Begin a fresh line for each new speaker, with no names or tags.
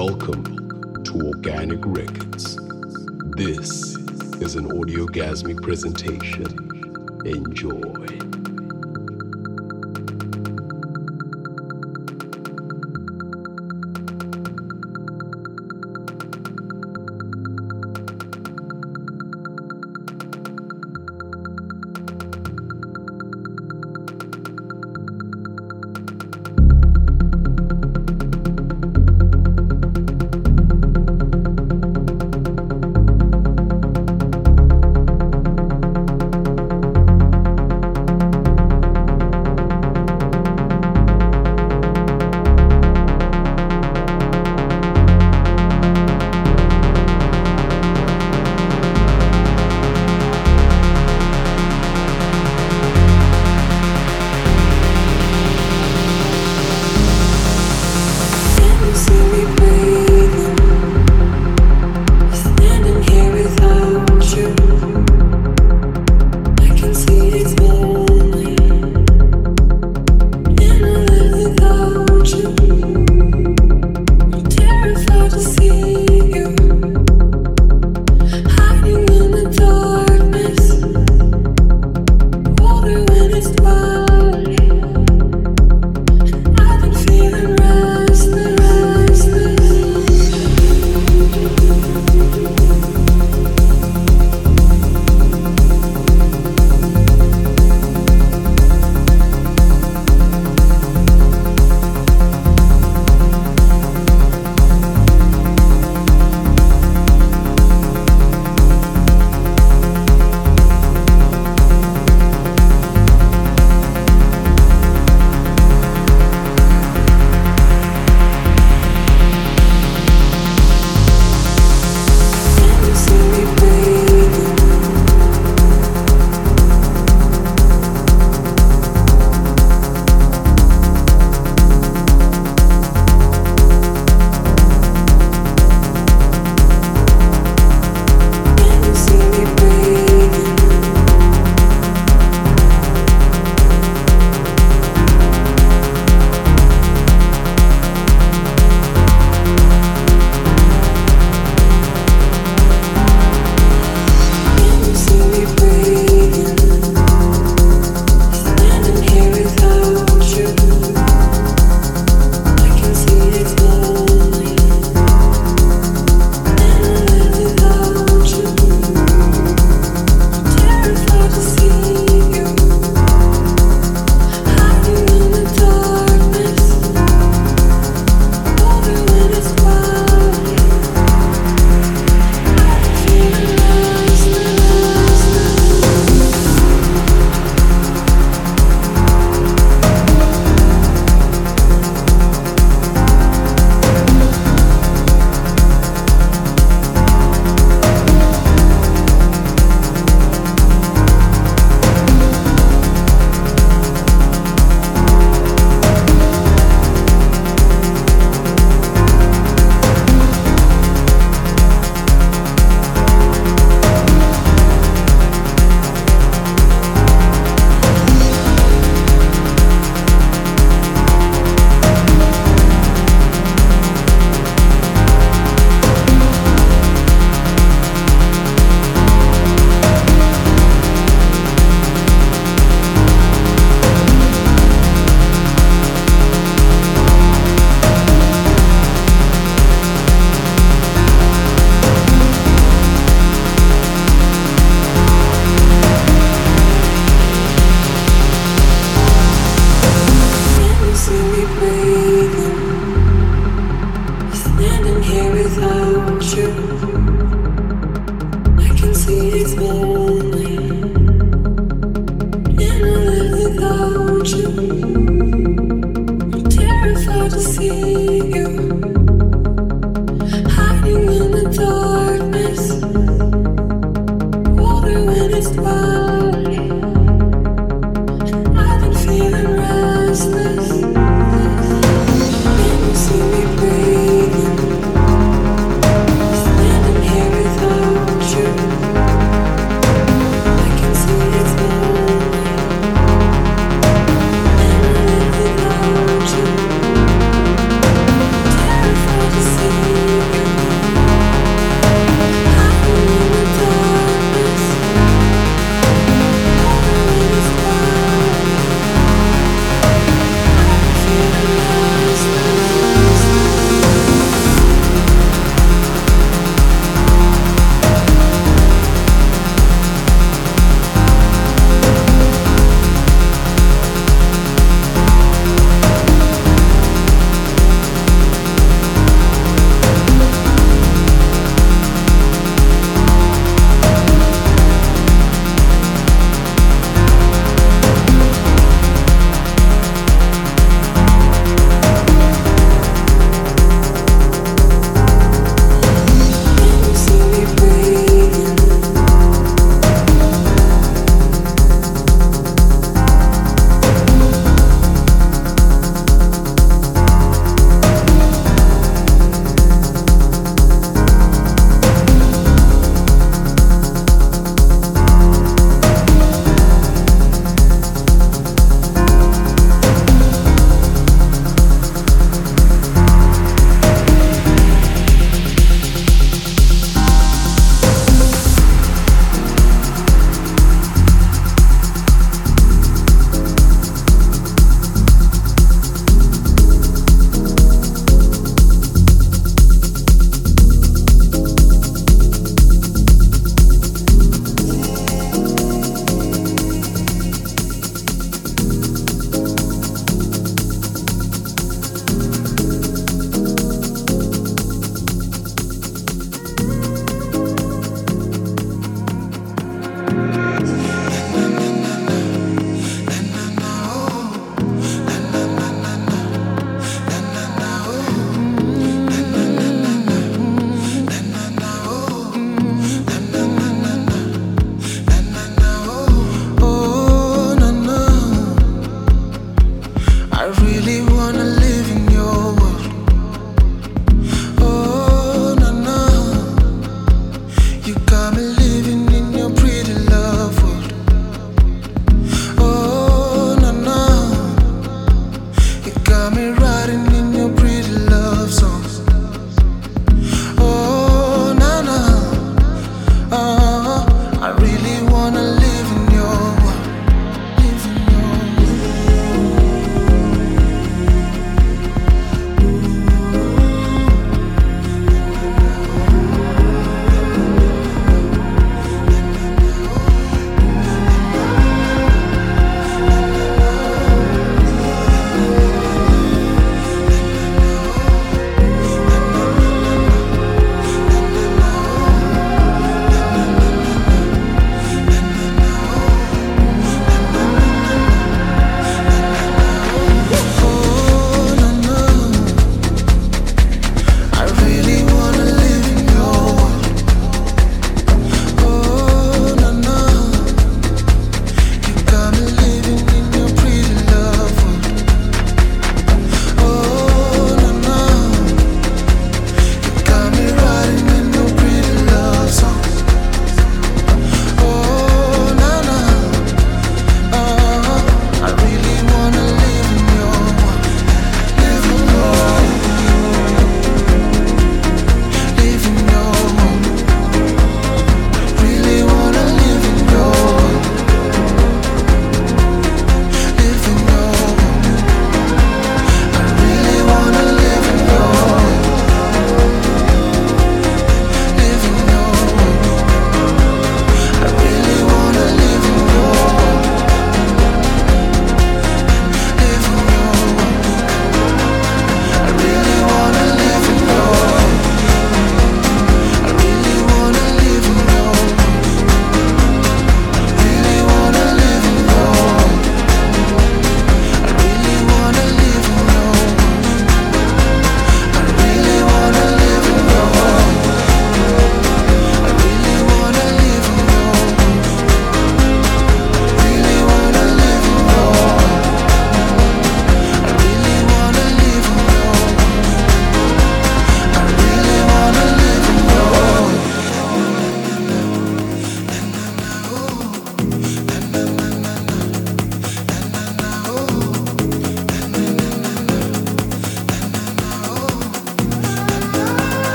Welcome to Organic Records. This is an audiogasmic presentation. Enjoy.